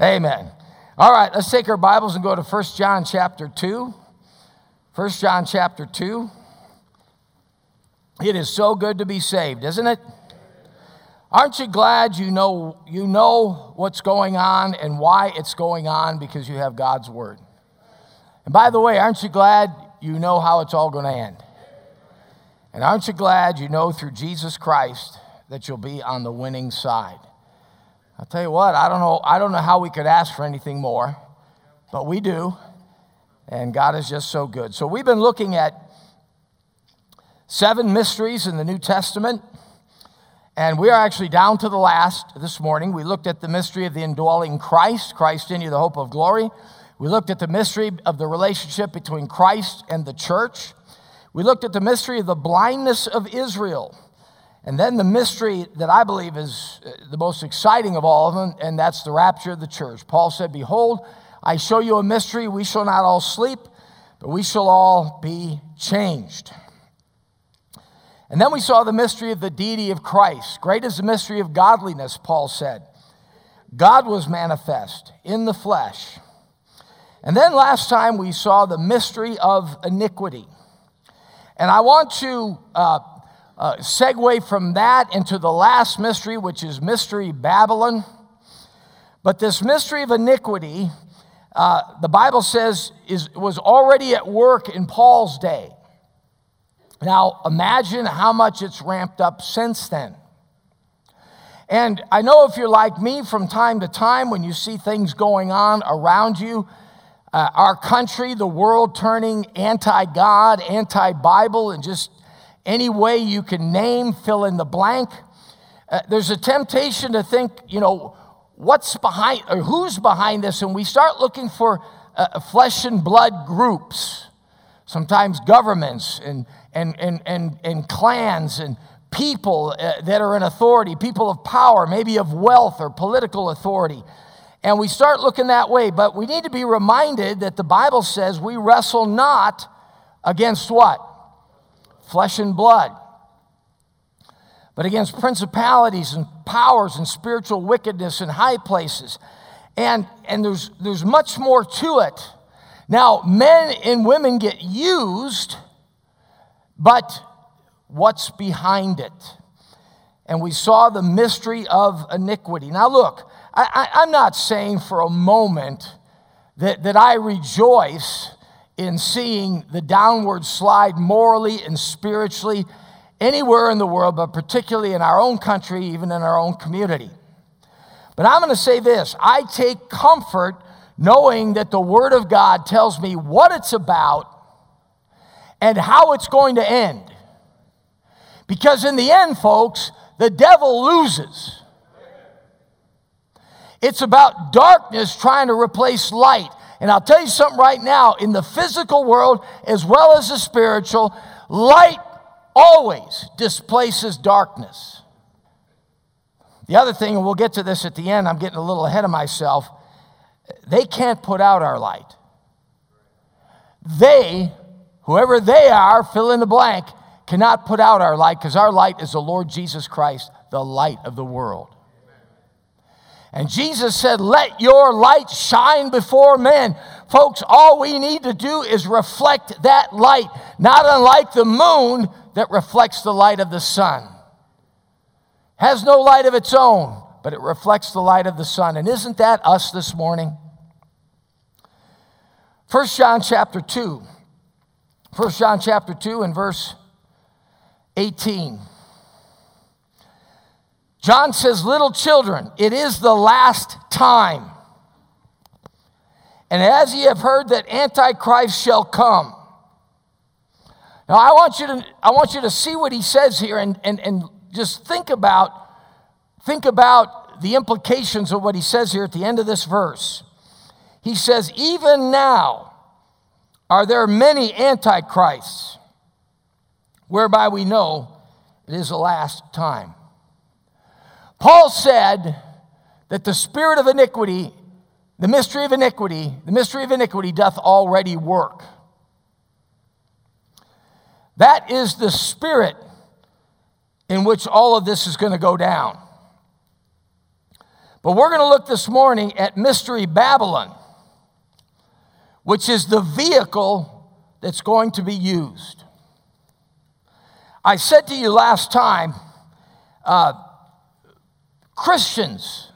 Amen. All right, let's take our Bibles and go to 1 John chapter 2. 1 John chapter 2. It is so good to be saved, isn't it? Aren't you glad you know, you know what's going on and why it's going on because you have God's Word? And by the way, aren't you glad you know how it's all going to end? And aren't you glad you know through Jesus Christ that you'll be on the winning side? I'll tell you what, I don't know, I don't know how we could ask for anything more, but we do. And God is just so good. So we've been looking at seven mysteries in the New Testament. And we are actually down to the last this morning. We looked at the mystery of the indwelling Christ, Christ in you, the hope of glory. We looked at the mystery of the relationship between Christ and the church. We looked at the mystery of the blindness of Israel. And then the mystery that I believe is uh, the most exciting of all of them, and that's the rapture of the church. Paul said, Behold, I show you a mystery. We shall not all sleep, but we shall all be changed. And then we saw the mystery of the deity of Christ. Great is the mystery of godliness, Paul said. God was manifest in the flesh. And then last time we saw the mystery of iniquity. And I want to uh, uh, segue from that into the last mystery, which is Mystery Babylon. But this mystery of iniquity, uh, the Bible says, is, was already at work in Paul's day. Now, imagine how much it's ramped up since then. And I know if you're like me from time to time, when you see things going on around you, uh, our country, the world turning anti God, anti Bible, and just any way you can name, fill in the blank. Uh, there's a temptation to think, you know, what's behind or who's behind this, and we start looking for uh, flesh and blood groups, sometimes governments and, and, and, and, and clans and people uh, that are in authority, people of power, maybe of wealth or political authority. And we start looking that way, but we need to be reminded that the Bible says we wrestle not against what? Flesh and blood, but against principalities and powers and spiritual wickedness in high places. And, and there's, there's much more to it. Now, men and women get used, but what's behind it? And we saw the mystery of iniquity. Now, look, I, I'm not saying for a moment that, that I rejoice in seeing the downward slide morally and spiritually anywhere in the world, but particularly in our own country, even in our own community. But I'm going to say this I take comfort knowing that the Word of God tells me what it's about and how it's going to end. Because in the end, folks, the devil loses. It's about darkness trying to replace light. And I'll tell you something right now in the physical world as well as the spiritual, light always displaces darkness. The other thing, and we'll get to this at the end, I'm getting a little ahead of myself. They can't put out our light. They, whoever they are, fill in the blank, cannot put out our light because our light is the Lord Jesus Christ, the light of the world. And Jesus said, Let your light shine before men. Folks, all we need to do is reflect that light, not unlike the moon that reflects the light of the sun. Has no light of its own, but it reflects the light of the sun. And isn't that us this morning? 1 John chapter 2. 1 John chapter 2 and verse 18. John says, Little children, it is the last time. And as ye have heard that Antichrist shall come. Now I want you to, I want you to see what he says here and, and, and just think about, think about the implications of what he says here at the end of this verse. He says, Even now are there many antichrists, whereby we know it is the last time. Paul said that the spirit of iniquity, the mystery of iniquity, the mystery of iniquity doth already work. That is the spirit in which all of this is going to go down. But we're going to look this morning at Mystery Babylon, which is the vehicle that's going to be used. I said to you last time, uh, Christians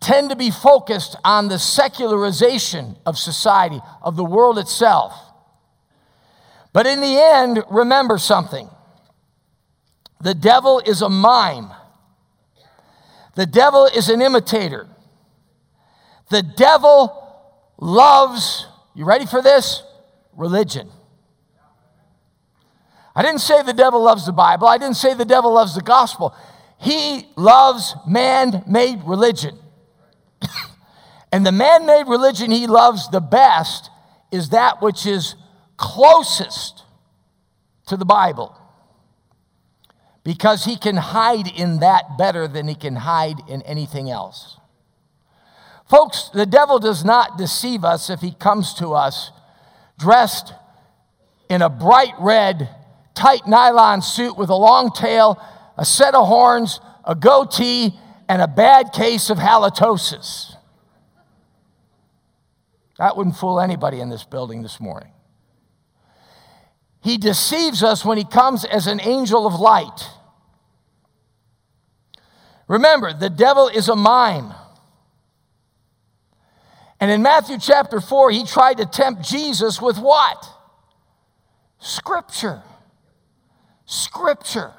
tend to be focused on the secularization of society, of the world itself. But in the end, remember something the devil is a mime, the devil is an imitator. The devil loves, you ready for this? Religion. I didn't say the devil loves the Bible. I didn't say the devil loves the gospel. He loves man made religion. and the man made religion he loves the best is that which is closest to the Bible. Because he can hide in that better than he can hide in anything else. Folks, the devil does not deceive us if he comes to us dressed in a bright red tight nylon suit with a long tail, a set of horns, a goatee, and a bad case of halitosis. That wouldn't fool anybody in this building this morning. He deceives us when he comes as an angel of light. Remember, the devil is a mime. And in Matthew chapter 4, he tried to tempt Jesus with what? Scripture. Scripture.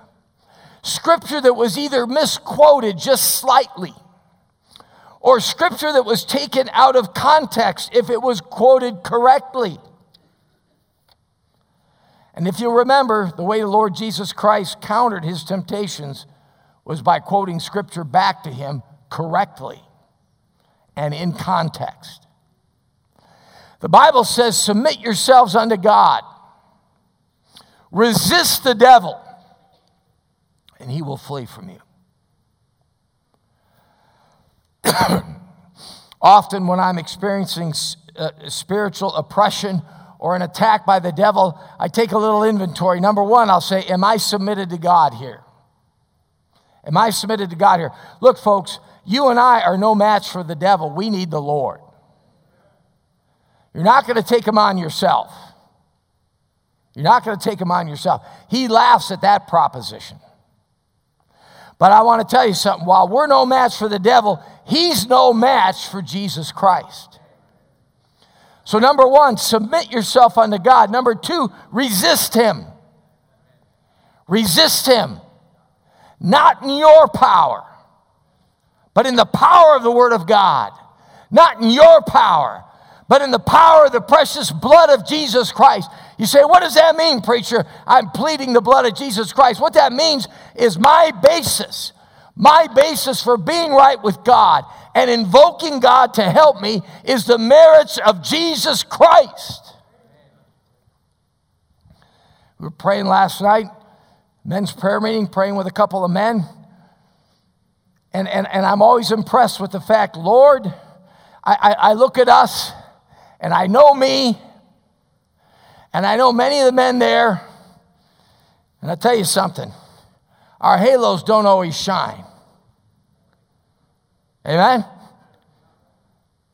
Scripture that was either misquoted just slightly or scripture that was taken out of context if it was quoted correctly. And if you remember, the way the Lord Jesus Christ countered his temptations was by quoting scripture back to him correctly and in context. The Bible says, Submit yourselves unto God. Resist the devil, and he will flee from you. Often, when I'm experiencing uh, spiritual oppression or an attack by the devil, I take a little inventory. Number one, I'll say, Am I submitted to God here? Am I submitted to God here? Look, folks, you and I are no match for the devil. We need the Lord. You're not going to take him on yourself. You're not going to take him on yourself. He laughs at that proposition. But I want to tell you something. While we're no match for the devil, he's no match for Jesus Christ. So, number one, submit yourself unto God. Number two, resist him. Resist him. Not in your power, but in the power of the Word of God. Not in your power, but in the power of the precious blood of Jesus Christ. You say, what does that mean, preacher? I'm pleading the blood of Jesus Christ. What that means is my basis, my basis for being right with God and invoking God to help me is the merits of Jesus Christ. We were praying last night, men's prayer meeting, praying with a couple of men. And, and, and I'm always impressed with the fact, Lord, I, I, I look at us and I know me and I know many of the men there, and I'll tell you something our halos don't always shine. Amen?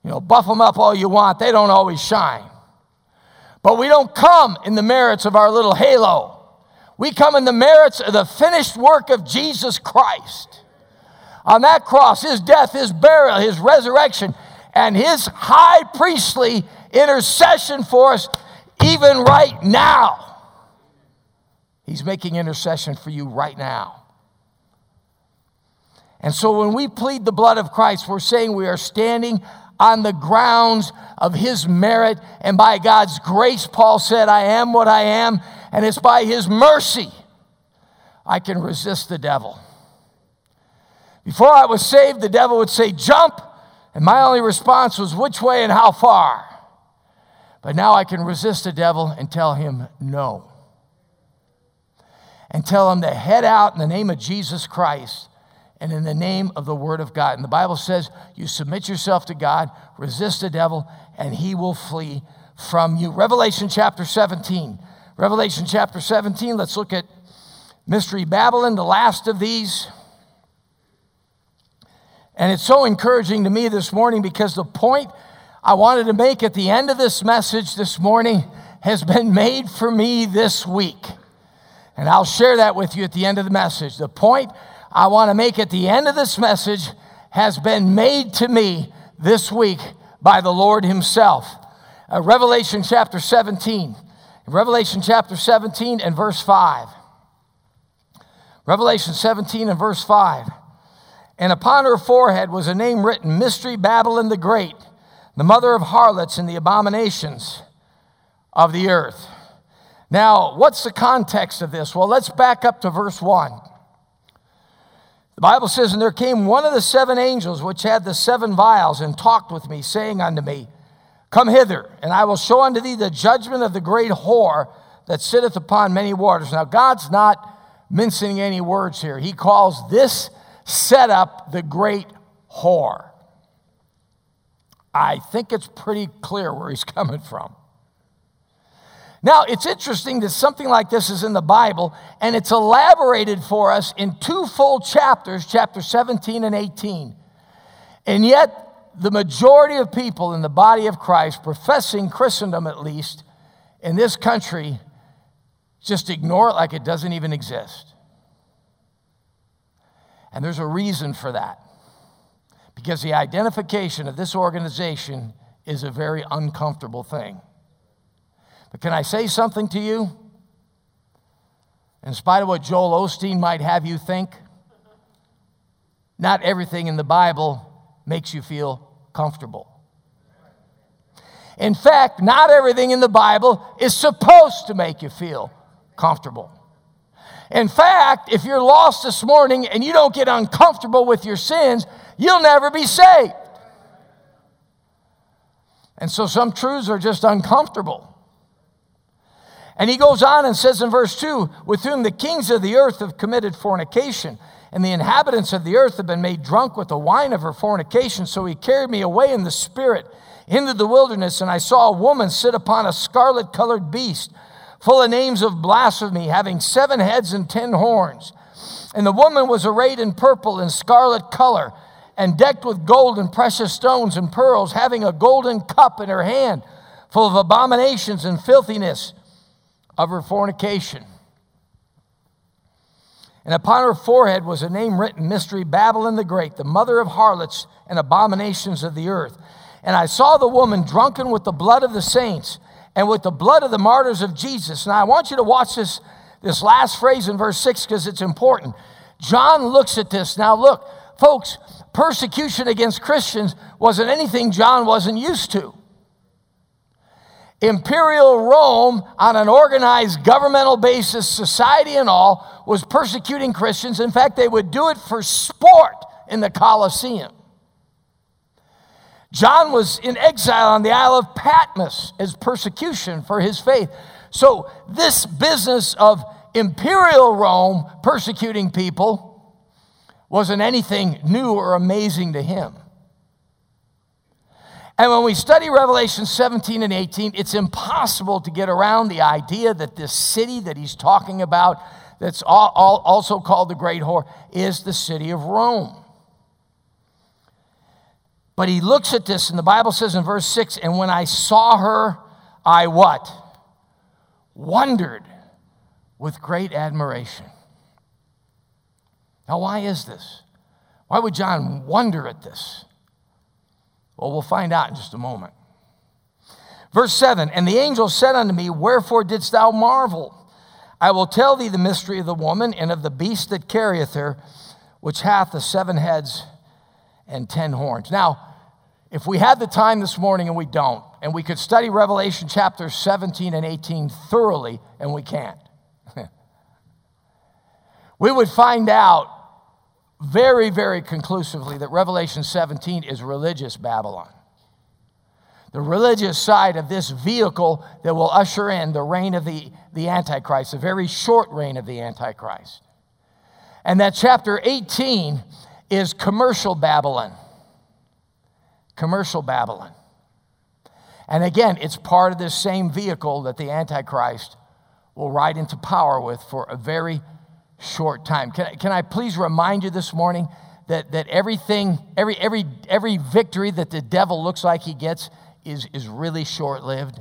You know, buff them up all you want, they don't always shine. But we don't come in the merits of our little halo. We come in the merits of the finished work of Jesus Christ. On that cross, his death, his burial, his resurrection, and his high priestly intercession for us even right now. He's making intercession for you right now. And so when we plead the blood of Christ, we're saying we are standing on the grounds of his merit. And by God's grace, Paul said, I am what I am. And it's by his mercy I can resist the devil. Before I was saved, the devil would say, Jump. And my only response was, Which way and how far? But now I can resist the devil and tell him no. And tell him to head out in the name of Jesus Christ and in the name of the Word of God. And the Bible says you submit yourself to God, resist the devil, and he will flee from you. Revelation chapter 17. Revelation chapter 17, let's look at Mystery Babylon, the last of these. And it's so encouraging to me this morning because the point I wanted to make at the end of this message this morning has been made for me this week. And I'll share that with you at the end of the message. The point I want to make at the end of this message has been made to me this week by the Lord Himself. Uh, Revelation chapter 17. Revelation chapter 17 and verse 5. Revelation 17 and verse 5. And upon her forehead was a name written Mystery Babylon the Great, the mother of harlots and the abominations of the earth. Now, what's the context of this? Well, let's back up to verse 1. The Bible says, And there came one of the seven angels which had the seven vials and talked with me, saying unto me, Come hither, and I will show unto thee the judgment of the great whore that sitteth upon many waters. Now, God's not mincing any words here. He calls this setup the great whore. I think it's pretty clear where he's coming from. Now, it's interesting that something like this is in the Bible, and it's elaborated for us in two full chapters, chapter 17 and 18. And yet, the majority of people in the body of Christ, professing Christendom at least, in this country, just ignore it like it doesn't even exist. And there's a reason for that. Because the identification of this organization is a very uncomfortable thing. But can I say something to you? In spite of what Joel Osteen might have you think, not everything in the Bible makes you feel comfortable. In fact, not everything in the Bible is supposed to make you feel comfortable. In fact, if you're lost this morning and you don't get uncomfortable with your sins, you'll never be saved. And so some truths are just uncomfortable. And he goes on and says in verse 2 with whom the kings of the earth have committed fornication and the inhabitants of the earth have been made drunk with the wine of her fornication. So he carried me away in the spirit into the wilderness, and I saw a woman sit upon a scarlet colored beast, full of names of blasphemy, having seven heads and ten horns. And the woman was arrayed in purple and scarlet color, and decked with gold and precious stones and pearls, having a golden cup in her hand, full of abominations and filthiness of her fornication. And upon her forehead was a name written Mystery Babylon the Great, the mother of harlots and abominations of the earth. And I saw the woman drunken with the blood of the saints and with the blood of the martyrs of Jesus. Now I want you to watch this, this last phrase in verse 6 because it's important. John looks at this. Now, look, folks, persecution against Christians wasn't anything John wasn't used to. Imperial Rome, on an organized governmental basis, society and all, was persecuting Christians. In fact, they would do it for sport in the Colosseum. John was in exile on the Isle of Patmos as persecution for his faith. So, this business of imperial Rome persecuting people wasn't anything new or amazing to him. And when we study Revelation 17 and 18, it's impossible to get around the idea that this city that he's talking about, that's also called the Great Whore, is the city of Rome. But he looks at this, and the Bible says in verse 6 And when I saw her, I what? Wondered with great admiration. Now, why is this? Why would John wonder at this? Well, we'll find out in just a moment. Verse 7 And the angel said unto me, Wherefore didst thou marvel? I will tell thee the mystery of the woman and of the beast that carrieth her, which hath the seven heads and ten horns. Now, if we had the time this morning and we don't, and we could study Revelation chapters 17 and 18 thoroughly, and we can't, we would find out very, very conclusively that Revelation 17 is religious Babylon. The religious side of this vehicle that will usher in the reign of the, the Antichrist, a very short reign of the Antichrist. And that chapter 18 is commercial Babylon. Commercial Babylon. And again, it's part of this same vehicle that the Antichrist will ride into power with for a very short time. Can, can I please remind you this morning that, that everything, every, every, every victory that the devil looks like he gets is, is really short lived?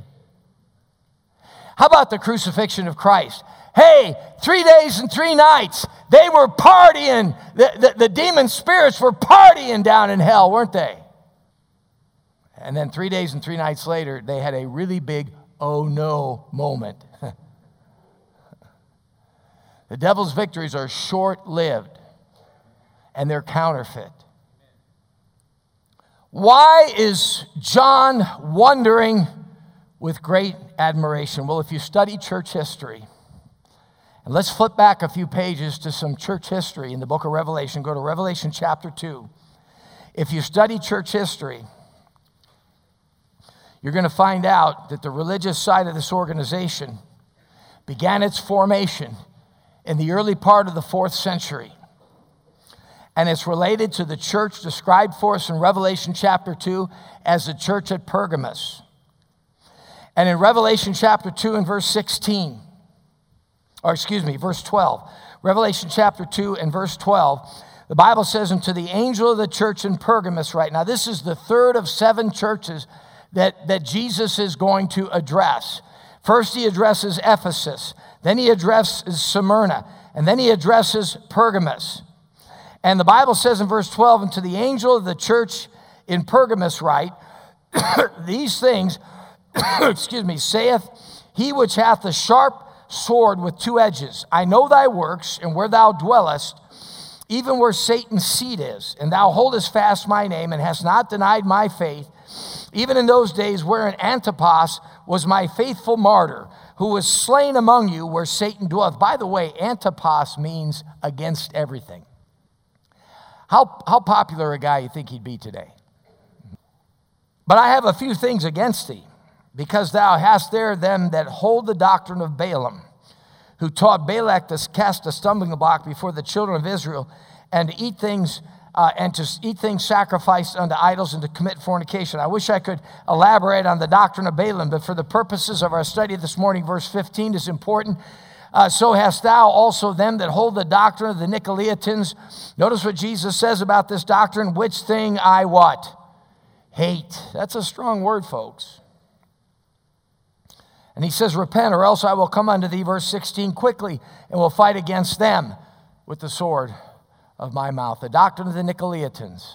How about the crucifixion of Christ? Hey, three days and three nights, they were partying. The, the, the demon spirits were partying down in hell, weren't they? And then three days and three nights later, they had a really big oh no moment. the devil's victories are short lived and they're counterfeit. Why is John wondering with great admiration? Well, if you study church history, and let's flip back a few pages to some church history in the book of Revelation. Go to Revelation chapter 2. If you study church history, you're going to find out that the religious side of this organization began its formation in the early part of the fourth century. And it's related to the church described for us in Revelation chapter 2 as the church at Pergamos. And in Revelation chapter 2 and verse 16, or excuse me, verse 12, Revelation chapter 2 and verse 12, the Bible says, And to the angel of the church in Pergamos, right now, this is the third of seven churches that, that Jesus is going to address. First, he addresses Ephesus, then, he addresses Smyrna, and then he addresses Pergamos. And the Bible says in verse 12, And to the angel of the church in Pergamos, write, These things, excuse me, saith he which hath the sharp sword with two edges. I know thy works and where thou dwellest, even where Satan's seat is, and thou holdest fast my name and hast not denied my faith even in those days wherein Antipas was my faithful martyr, who was slain among you where Satan dwelleth. By the way, Antipas means against everything. How, how popular a guy you think he'd be today? But I have a few things against thee, because thou hast there them that hold the doctrine of Balaam, who taught Balak to cast a stumbling block before the children of Israel and to eat things uh, and to eat things sacrificed unto idols and to commit fornication. I wish I could elaborate on the doctrine of Balaam, but for the purposes of our study this morning, verse 15 is important. Uh, so hast thou also them that hold the doctrine of the Nicolaitans. Notice what Jesus says about this doctrine, which thing I what? Hate. That's a strong word, folks. And he says, Repent, or else I will come unto thee, verse 16, quickly, and will fight against them with the sword of my mouth, the doctrine of the Nicolaitans.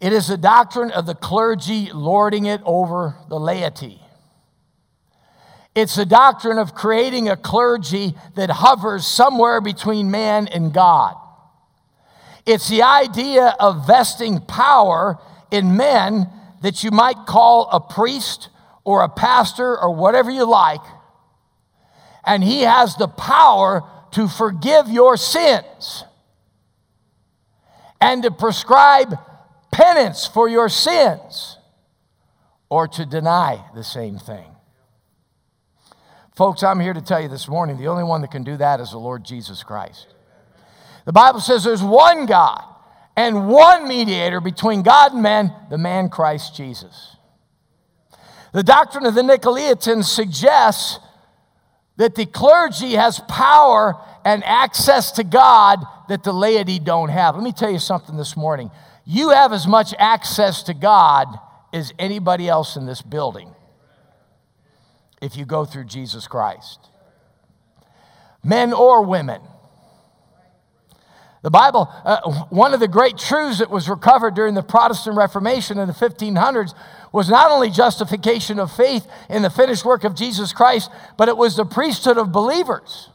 It is the doctrine of the clergy lording it over the laity. It's the doctrine of creating a clergy that hovers somewhere between man and God. It's the idea of vesting power in men that you might call a priest or a pastor or whatever you like. And he has the power to forgive your sins and to prescribe penance for your sins or to deny the same thing. Folks, I'm here to tell you this morning the only one that can do that is the Lord Jesus Christ. The Bible says there's one God and one mediator between God and man, the man Christ Jesus. The doctrine of the Nicolaitans suggests that the clergy has power and access to God that the laity don't have. Let me tell you something this morning. You have as much access to God as anybody else in this building if you go through Jesus Christ. Men or women. The Bible, uh, one of the great truths that was recovered during the Protestant Reformation in the 1500s was not only justification of faith in the finished work of Jesus Christ, but it was the priesthood of believers.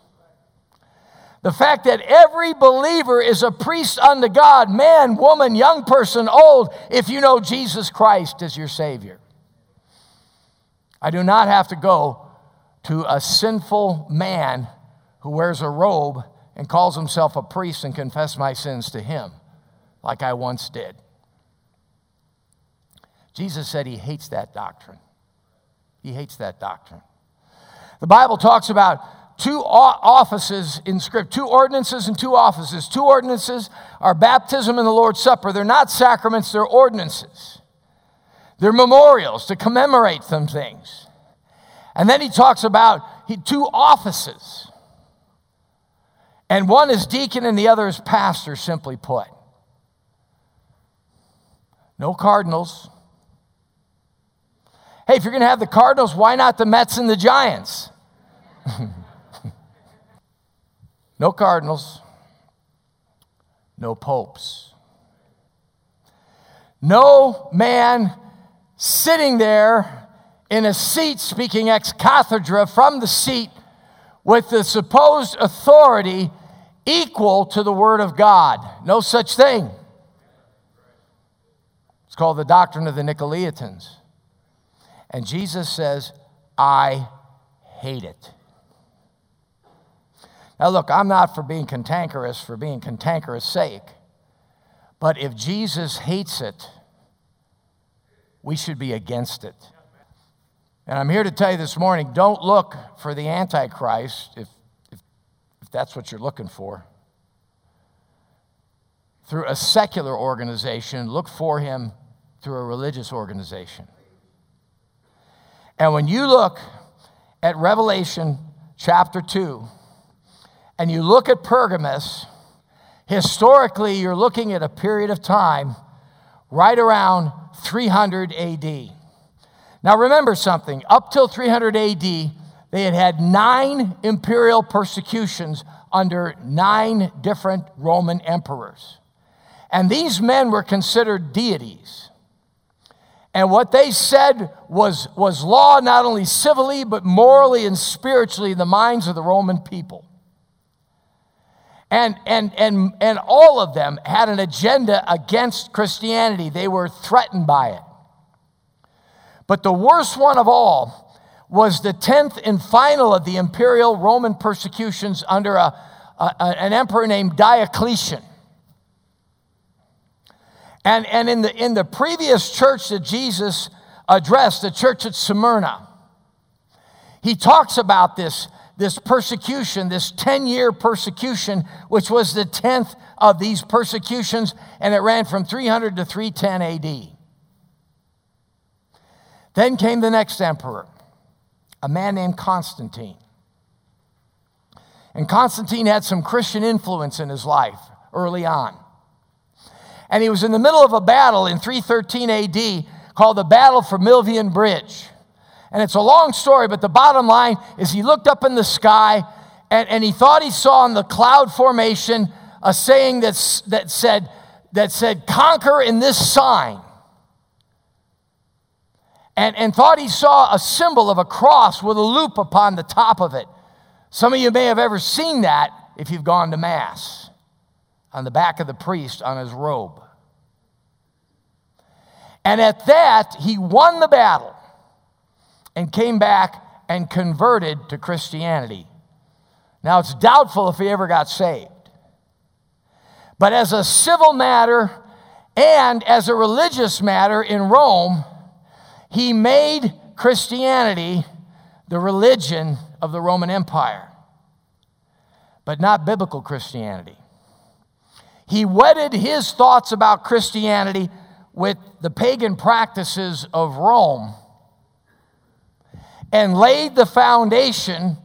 The fact that every believer is a priest unto God, man, woman, young person, old, if you know Jesus Christ as your Savior. I do not have to go to a sinful man who wears a robe and calls himself a priest and confess my sins to him like I once did. Jesus said he hates that doctrine. He hates that doctrine. The Bible talks about two offices in Scripture, two ordinances and two offices. Two ordinances are baptism and the Lord's Supper. They're not sacraments, they're ordinances. They're memorials to commemorate some things. And then he talks about two offices. And one is deacon and the other is pastor, simply put. No Cardinals. Hey, if you're going to have the Cardinals, why not the Mets and the Giants? no Cardinals. No popes. No man sitting there in a seat speaking ex cathedra from the seat with the supposed authority equal to the Word of God. No such thing. It's called the doctrine of the Nicolaitans. And Jesus says, I hate it. Now, look, I'm not for being cantankerous for being cantankerous' sake. But if Jesus hates it, we should be against it. And I'm here to tell you this morning don't look for the Antichrist if, if, if that's what you're looking for. Through a secular organization, look for him through a religious organization. And when you look at Revelation chapter 2 and you look at Pergamus, historically, you're looking at a period of time right around 300 AD. Now, remember something up till 300 AD, they had had nine imperial persecutions under nine different Roman emperors. And these men were considered deities. And what they said was, was law, not only civilly, but morally and spiritually in the minds of the Roman people. And, and, and, and all of them had an agenda against Christianity. They were threatened by it. But the worst one of all was the 10th and final of the imperial Roman persecutions under a, a, an emperor named Diocletian. And, and in, the, in the previous church that Jesus addressed, the church at Smyrna, he talks about this, this persecution, this 10 year persecution, which was the 10th of these persecutions, and it ran from 300 to 310 AD. Then came the next emperor, a man named Constantine. And Constantine had some Christian influence in his life early on and he was in the middle of a battle in 313 AD called the Battle for Milvian Bridge. And it's a long story, but the bottom line is he looked up in the sky and, and he thought he saw in the cloud formation a saying that's, that, said, that said, Conquer in this sign. And, and thought he saw a symbol of a cross with a loop upon the top of it. Some of you may have ever seen that if you've gone to Mass on the back of the priest on his robe. And at that, he won the battle and came back and converted to Christianity. Now, it's doubtful if he ever got saved. But as a civil matter and as a religious matter in Rome, he made Christianity the religion of the Roman Empire, but not biblical Christianity. He wedded his thoughts about Christianity with the pagan practices of Rome and laid the foundation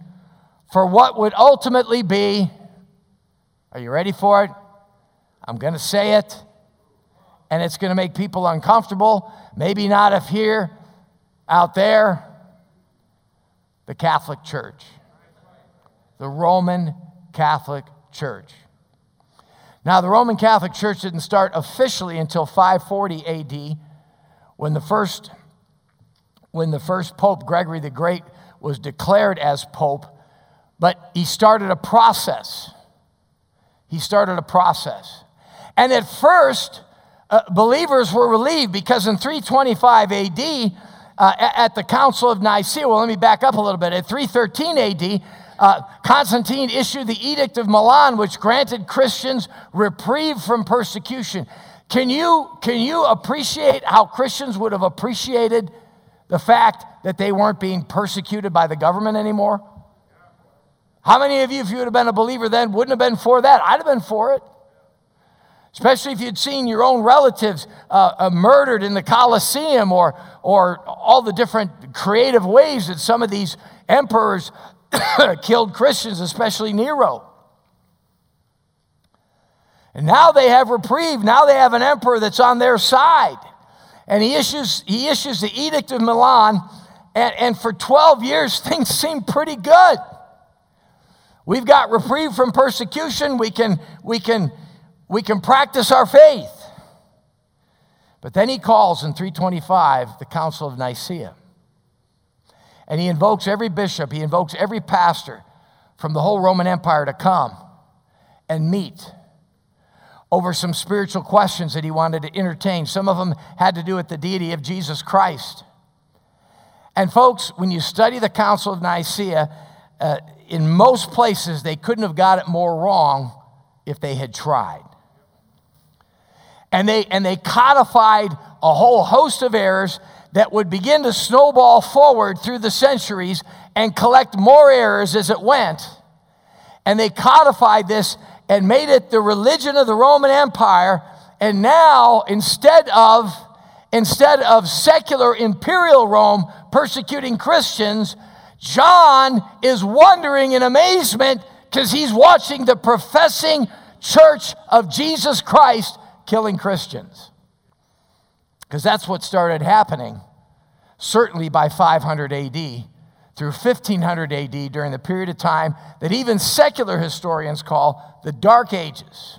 for what would ultimately be are you ready for it? I'm going to say it, and it's going to make people uncomfortable. Maybe not if here, out there. The Catholic Church, the Roman Catholic Church. Now, the Roman Catholic Church didn't start officially until 540 AD when the first, when the first Pope, Gregory the Great, was declared as Pope, but he started a process. He started a process. And at first, uh, believers were relieved because in 325 AD, uh, at the Council of Nicaea, well, let me back up a little bit. At 313 AD, uh, Constantine issued the Edict of Milan, which granted Christians reprieve from persecution. Can you, can you appreciate how Christians would have appreciated the fact that they weren't being persecuted by the government anymore? How many of you, if you would have been a believer then, wouldn't have been for that? I'd have been for it. Especially if you'd seen your own relatives uh, uh, murdered in the Colosseum or, or all the different creative ways that some of these emperors killed Christians, especially Nero. And now they have reprieve. Now they have an emperor that's on their side. And he issues, he issues the Edict of Milan, and, and for 12 years, things seem pretty good. We've got reprieve from persecution. We can, we can, we can practice our faith. But then he calls in 325 the Council of Nicaea. And he invokes every bishop, he invokes every pastor from the whole Roman Empire to come and meet over some spiritual questions that he wanted to entertain. Some of them had to do with the deity of Jesus Christ. And, folks, when you study the Council of Nicaea, uh, in most places they couldn't have got it more wrong if they had tried. And they, and they codified a whole host of errors that would begin to snowball forward through the centuries and collect more errors as it went. And they codified this and made it the religion of the Roman Empire. And now, instead of, instead of secular imperial Rome persecuting Christians, John is wondering in amazement because he's watching the professing church of Jesus Christ killing Christians. Because that's what started happening, certainly by 500 AD through 1500 AD during the period of time that even secular historians call the Dark Ages,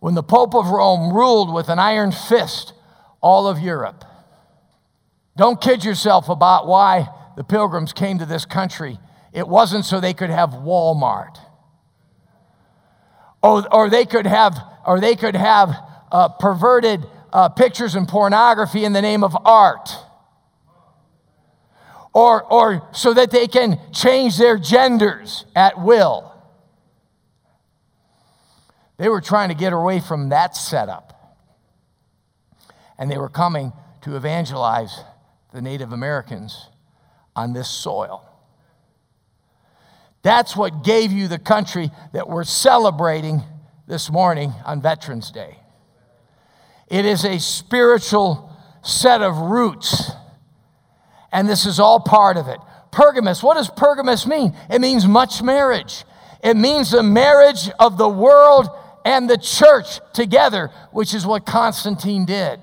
when the Pope of Rome ruled with an iron fist all of Europe. Don't kid yourself about why the pilgrims came to this country. It wasn't so they could have Walmart. Or, or they could have, or they could have uh, perverted uh, pictures and pornography in the name of art or, or so that they can change their genders at will. They were trying to get away from that setup. And they were coming to evangelize the Native Americans on this soil. That's what gave you the country that we're celebrating this morning on Veterans Day. It is a spiritual set of roots and this is all part of it. Pergamus, what does Pergamus mean? It means much marriage. It means the marriage of the world and the church together, which is what Constantine did.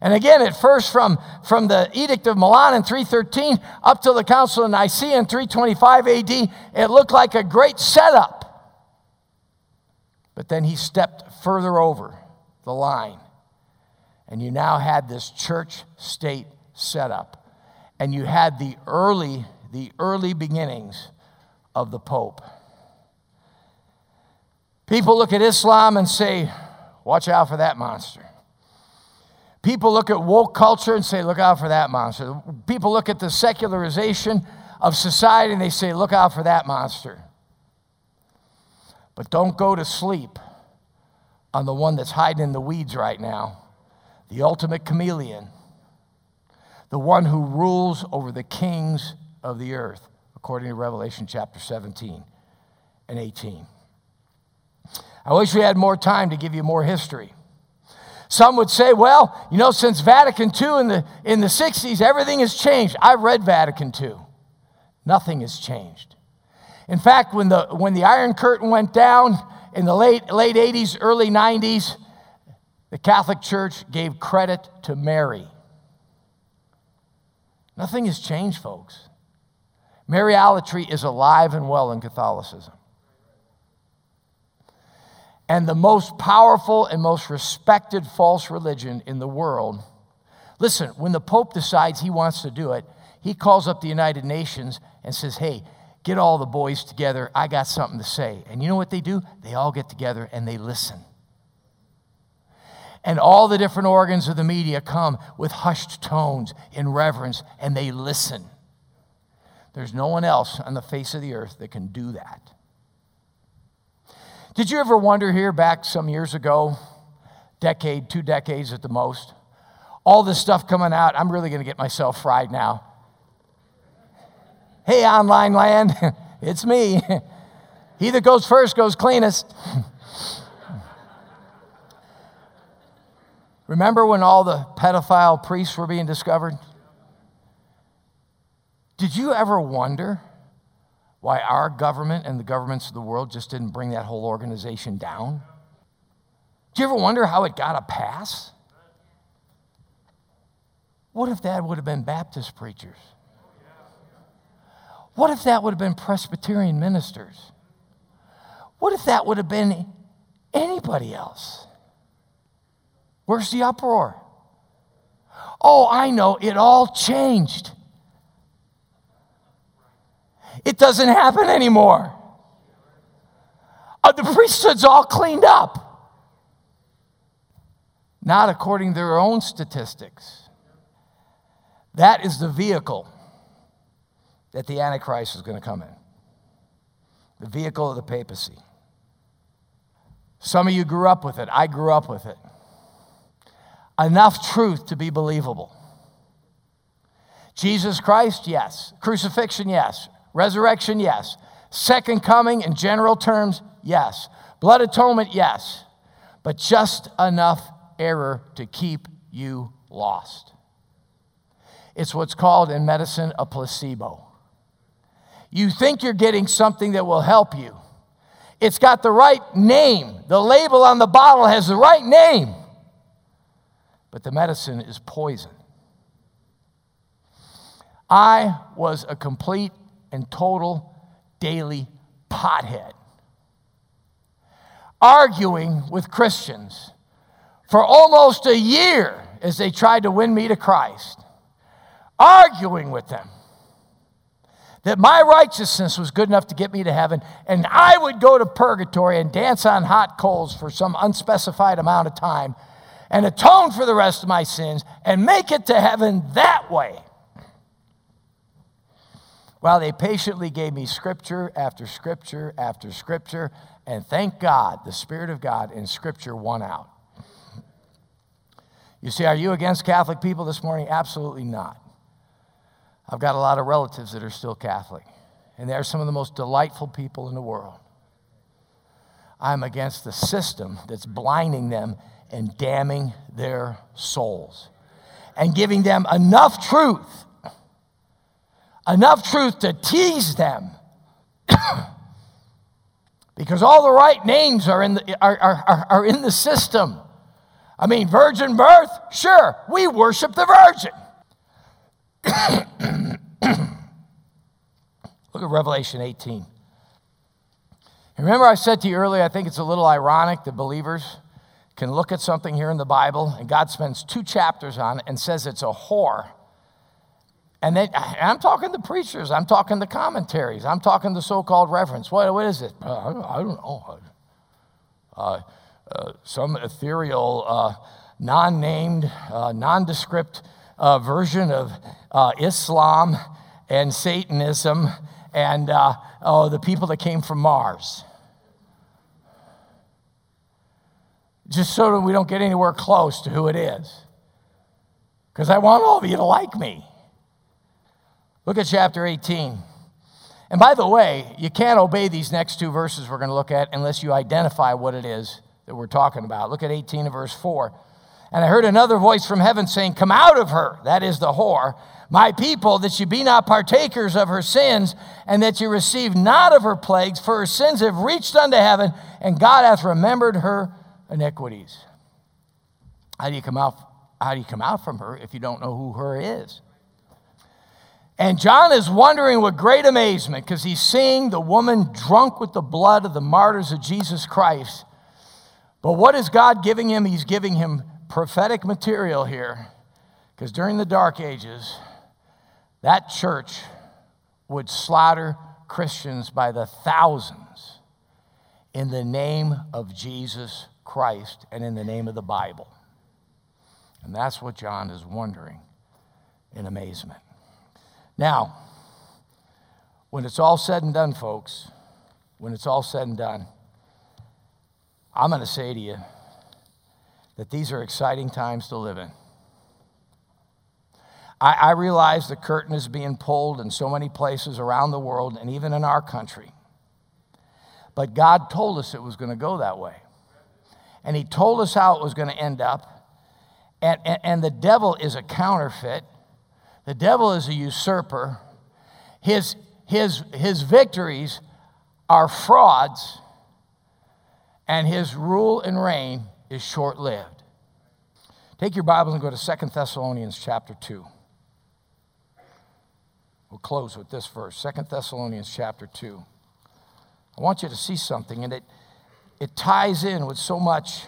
And again, at first, from, from the Edict of Milan in 313 up to the Council of Nicaea in 325 AD, it looked like a great setup. But then he stepped further over the line, and you now had this church state setup. And you had the early, the early beginnings of the Pope. People look at Islam and say, watch out for that monster. People look at woke culture and say, look out for that monster. People look at the secularization of society and they say, look out for that monster. But don't go to sleep on the one that's hiding in the weeds right now, the ultimate chameleon the one who rules over the kings of the earth, according to Revelation chapter 17 and 18. I wish we had more time to give you more history. Some would say, well, you know, since Vatican II in the, in the 60s, everything has changed. I've read Vatican II. Nothing has changed. In fact, when the, when the Iron Curtain went down in the late, late 80s, early 90s, the Catholic Church gave credit to Mary Nothing has changed, folks. Mariolatry is alive and well in Catholicism. And the most powerful and most respected false religion in the world. Listen, when the Pope decides he wants to do it, he calls up the United Nations and says, Hey, get all the boys together. I got something to say. And you know what they do? They all get together and they listen and all the different organs of the media come with hushed tones in reverence and they listen. There's no one else on the face of the earth that can do that. Did you ever wonder here back some years ago, decade, two decades at the most, all this stuff coming out? I'm really going to get myself fried now. Hey, online land, it's me. he that goes first goes cleanest. Remember when all the pedophile priests were being discovered? Did you ever wonder why our government and the governments of the world just didn't bring that whole organization down? Do you ever wonder how it got a pass? What if that would have been Baptist preachers? What if that would have been Presbyterian ministers? What if that would have been anybody else? Where's the uproar? Oh, I know, it all changed. It doesn't happen anymore. Uh, the priesthood's all cleaned up. Not according to their own statistics. That is the vehicle that the Antichrist is going to come in the vehicle of the papacy. Some of you grew up with it. I grew up with it. Enough truth to be believable. Jesus Christ, yes. Crucifixion, yes. Resurrection, yes. Second coming, in general terms, yes. Blood atonement, yes. But just enough error to keep you lost. It's what's called in medicine a placebo. You think you're getting something that will help you. It's got the right name. The label on the bottle has the right name. But the medicine is poison. I was a complete and total daily pothead, arguing with Christians for almost a year as they tried to win me to Christ, arguing with them that my righteousness was good enough to get me to heaven, and I would go to purgatory and dance on hot coals for some unspecified amount of time and atone for the rest of my sins and make it to heaven that way. Well, they patiently gave me scripture after scripture after scripture, and thank God the Spirit of God in scripture won out. You see, are you against Catholic people this morning? Absolutely not. I've got a lot of relatives that are still Catholic, and they're some of the most delightful people in the world. I'm against the system that's blinding them and damning their souls and giving them enough truth, enough truth to tease them. because all the right names are in the, are, are, are in the system. I mean, virgin birth, sure, we worship the virgin. Look at Revelation 18. Remember, I said to you earlier, I think it's a little ironic that believers can look at something here in the Bible and God spends two chapters on it and says it's a whore. And then I'm talking to preachers, I'm talking to commentaries, I'm talking to so called reference. What, what is it? Uh, I, don't, know. Uh, uh, some ethereal, uh, non named, uh, nondescript uh, version of Islam and Satanism and oh, the people that came from Mars. Just so that we don't get anywhere close to who it is. Because I want all of you to like me. Look at chapter 18. And by the way, you can't obey these next two verses we're going to look at unless you identify what it is that we're talking about. Look at 18 and verse 4. And I heard another voice from heaven saying, Come out of her, that is the whore, my people, that you be not partakers of her sins, and that you receive not of her plagues, for her sins have reached unto heaven, and God hath remembered her iniquities. How do you come out? How do you come out from her if you don't know who her is? And John is wondering with great amazement because he's seeing the woman drunk with the blood of the martyrs of Jesus Christ. But what is God giving him? He's giving him prophetic material here because during the Dark Ages, that church would slaughter Christians by the thousands in the name of Jesus Christ and in the name of the Bible. And that's what John is wondering in amazement. Now, when it's all said and done, folks, when it's all said and done, I'm going to say to you that these are exciting times to live in. I, I realize the curtain is being pulled in so many places around the world and even in our country. But God told us it was going to go that way. And He told us how it was going to end up. And, and, and, the devil is a counterfeit, the devil is a usurper. His, his, his victories are frauds, and his rule and reign is short lived. Take your Bibles and go to Second Thessalonians chapter 2. We'll close with this verse, Second Thessalonians chapter 2. I want you to see something, and it, it ties in with so much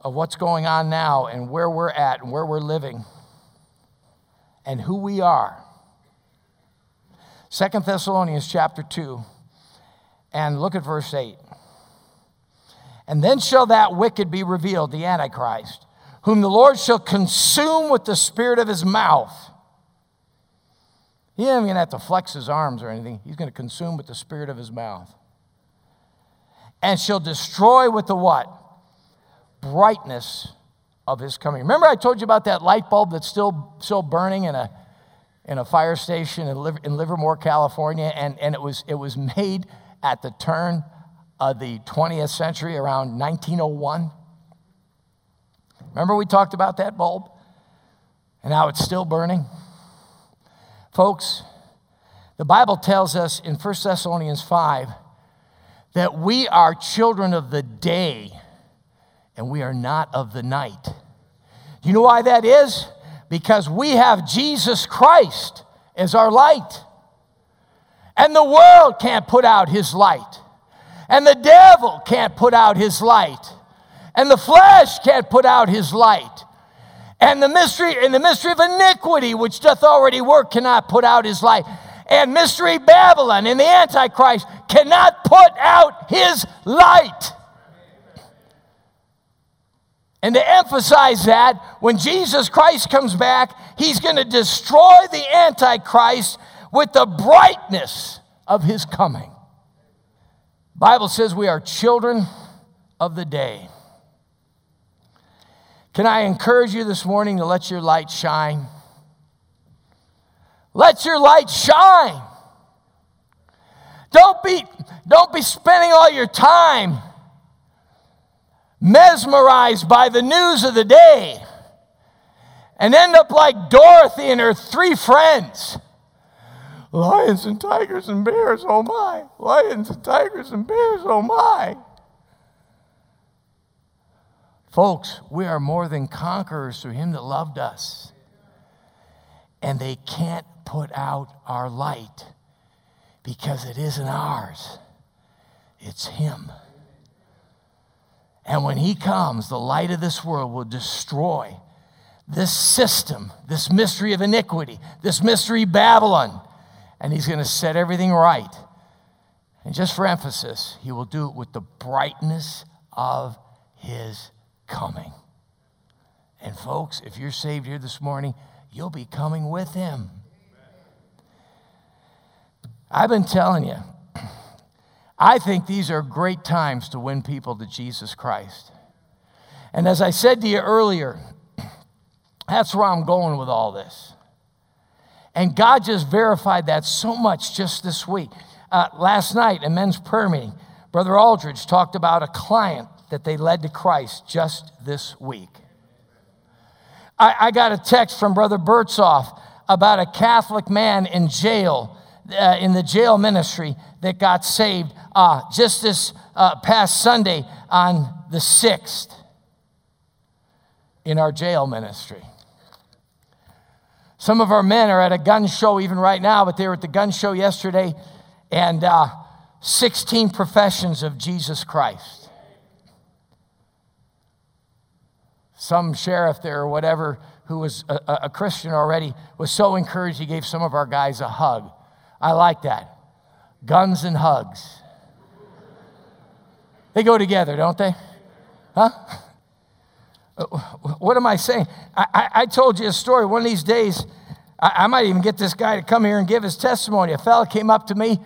of what's going on now and where we're at and where we're living and who we are. Second Thessalonians chapter 2, and look at verse 8. And then shall that wicked be revealed, the Antichrist, whom the Lord shall consume with the spirit of his mouth. He ain't going to have to flex his arms or anything. He's going to consume with the spirit of his mouth. And shall destroy with the what? Brightness of his coming. Remember, I told you about that light bulb that's still, still burning in a, in a fire station in, in Livermore, California, and, and it, was, it was made at the turn of the 20th century, around 1901. Remember, we talked about that bulb and how it's still burning? Folks, the Bible tells us in 1 Thessalonians 5 that we are children of the day and we are not of the night. Do you know why that is? Because we have Jesus Christ as our light. And the world can't put out his light. And the devil can't put out his light. And the flesh can't put out his light. And the mystery and the mystery of iniquity which doth already work cannot put out his light. And mystery Babylon and the Antichrist cannot put out his light. And to emphasize that, when Jesus Christ comes back, he's going to destroy the Antichrist with the brightness of his coming. Bible says we are children of the day. Can I encourage you this morning to let your light shine? Let your light shine. Don't be, don't be spending all your time mesmerized by the news of the day and end up like Dorothy and her three friends. Lions and tigers and bears, oh my. Lions and tigers and bears, oh my. Folks, we are more than conquerors through him that loved us. And they can't put out our light because it isn't ours, it's him. And when he comes, the light of this world will destroy this system, this mystery of iniquity, this mystery Babylon, and he's going to set everything right. And just for emphasis, he will do it with the brightness of his coming. And folks, if you're saved here this morning, you'll be coming with him. I've been telling you, I think these are great times to win people to Jesus Christ. And as I said to you earlier, that's where I'm going with all this. And God just verified that so much just this week. Uh, last night, in men's prayer meeting, Brother Aldridge talked about a client that they led to Christ just this week. I, I got a text from Brother Bertzoff about a Catholic man in jail, uh, in the jail ministry, that got saved uh, just this uh, past Sunday on the 6th in our jail ministry. Some of our men are at a gun show even right now, but they were at the gun show yesterday, and uh, 16 professions of Jesus Christ. Some sheriff there or whatever who was a, a Christian already was so encouraged he gave some of our guys a hug. I like that. Guns and hugs. They go together, don't they? Huh? What am I saying? I, I, I told you a story. One of these days, I, I, might even get this guy to come here and give his testimony. A fellow came up to me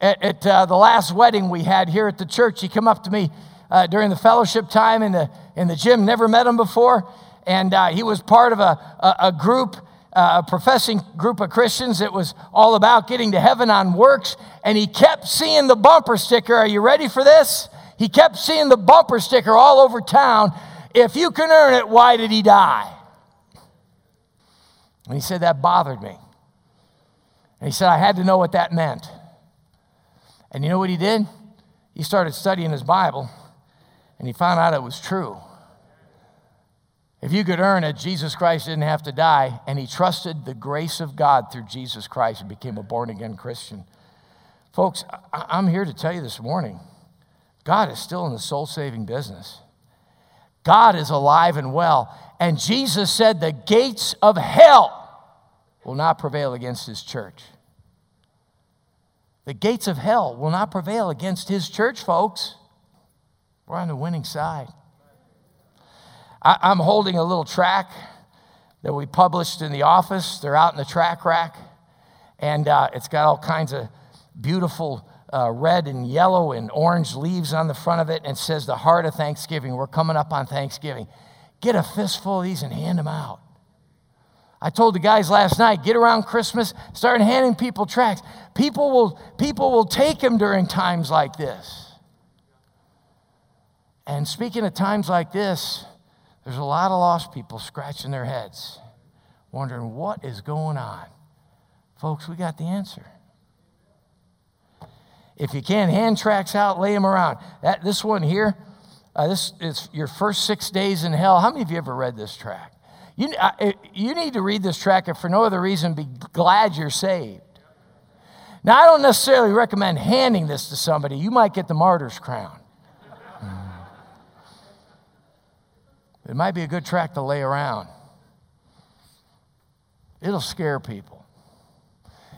at, at uh, the last wedding we had here at the church. He came up to me uh, during the fellowship time in the, in the gym, never met him before. And uh, he was part of a, a, a group uh, a professing group of Christians that was all about getting to heaven on works, and he kept seeing the bumper sticker. Are you ready for this? He kept seeing the bumper sticker all over town. If you can earn it, why did he die? And he said that bothered me. And he said I had to know what that meant. And you know what he did? He started studying his Bible and he found out it was true. If you could earn it, Jesus Christ didn't have to die, and he trusted the grace of God through Jesus Christ and became a born again Christian. Folks, I'm here to tell you this morning God is still in the soul saving business. God is alive and well. And Jesus said, The gates of hell will not prevail against his church. The gates of hell will not prevail against his church, folks. We're on the winning side. I, am holding a little tract that we published in the office. They're out in the tract rack, and uh, it's got all kinds of beautiful uh, red and yellow and orange leaves on the front of it, and says, The heart of Thanksgiving. We're coming up on Thanksgiving. Get a fistful of these and hand them out. I told the guys last night, get around Christmas, start handing people tracts. People will, people will take them during times like this. And speaking of times like this, there's a lot of lost people scratching their heads, wondering what is going on. Folks, we got the answer. If you can't hand tracts out, lay them around. That, this one here, uh, this is your first six days in hell. How many of you ever read this tract? You, uh, you need to read this tract, if for no other reason, be glad you're saved. Now, I don't necessarily recommend handing this to somebody. You might get the martyr's crown. It might be a good tract to lay around. It'll scare people.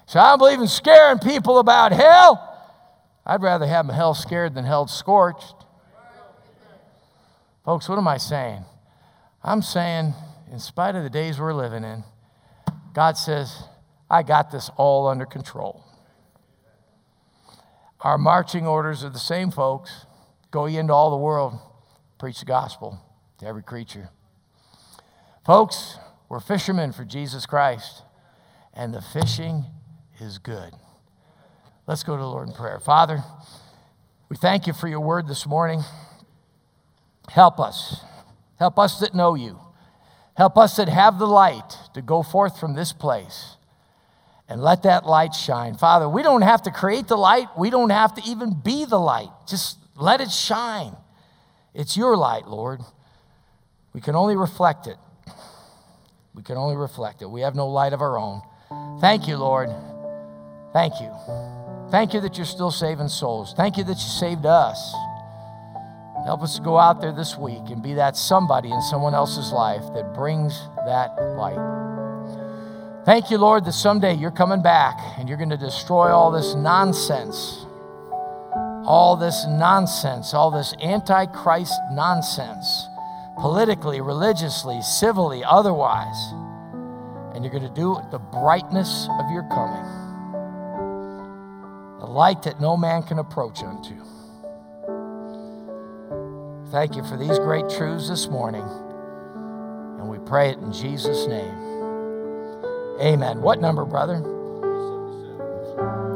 So I don't believe in scaring people about hell. I'd rather have them hell scared than hell scorched. Folks, what am I saying? I'm saying in spite of the days we're living in, God says, I got this all under control. Our marching orders are the same, folks. Go ye into all the world, preach the gospel to every creature. Folks, we're fishermen for Jesus Christ, and the fishing is good. Let's go to the Lord in prayer. Father, we thank you for your word this morning. Help us. Help us that know you. Help us that have the light to go forth from this place and let that light shine. Father, we don't have to create the light, we don't have to even be the light. Just let it shine. It's your light, Lord. We can only reflect it. We can only reflect it. We have no light of our own. Thank you, Lord. Thank you. Thank you that you're still saving souls. Thank you that you saved us. Help us to go out there this week and be that somebody in someone else's life that brings that light. Thank you, Lord, that someday you're coming back and you're going to destroy all this nonsense, all this nonsense, all this antichrist nonsense, politically, religiously, civilly, otherwise. And you're going to do it with the brightness of your coming, the light that no man can approach unto. Thank you for these great truths this morning. And we pray it in Jesus' name. Amen. What number, brother?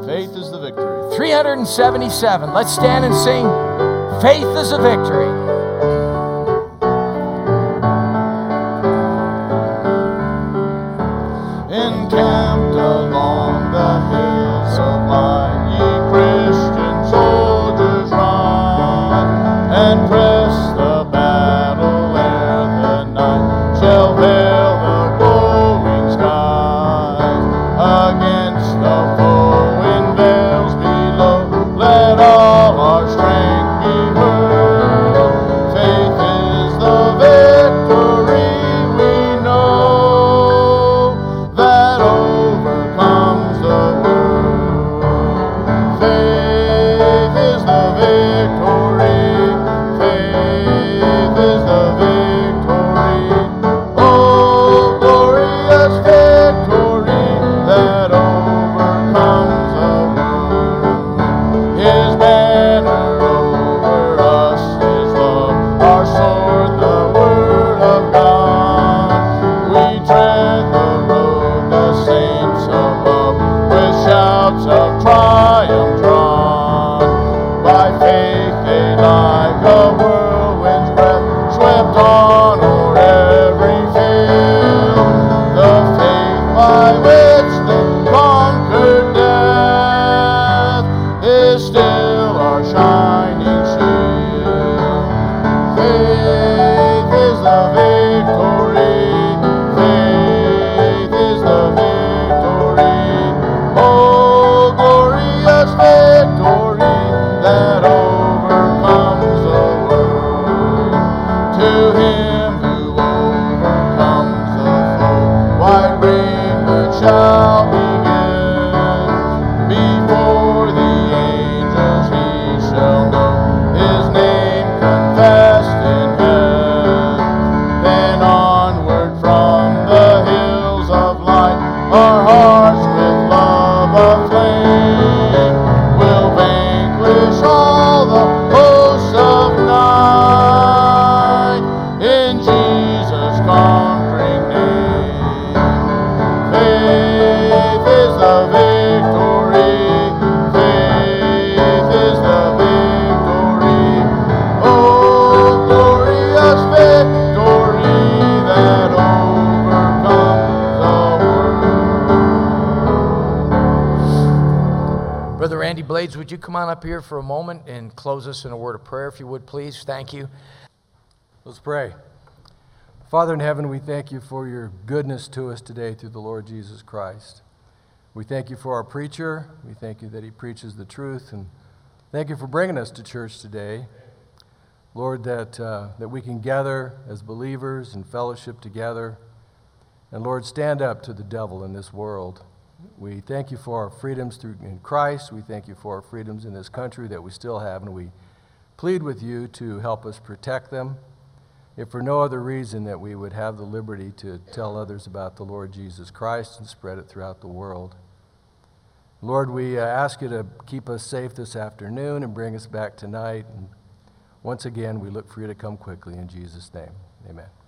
Faith is the victory. 377. Let's stand and sing Faith is a victory. Up here for a moment and close us in a word of prayer, if you would, please? Thank you. Let's pray. Father in heaven, we thank you for your goodness to us today through the Lord Jesus Christ. We thank you for our preacher. We thank you that he preaches the truth. And thank you for bringing us to church today. Lord, that, uh, that we can gather as believers and fellowship together. And Lord, stand up to the devil in this world. We thank you for our freedoms through in Christ. We thank you for our freedoms in this country that we still have. And we plead with you to help us protect them if for no other reason that we would have the liberty to tell others about the Lord Jesus Christ and spread it throughout the world. Lord, we uh, ask you to keep us safe this afternoon and bring us back tonight. And once again, we look for you to come quickly in Jesus' name. Amen.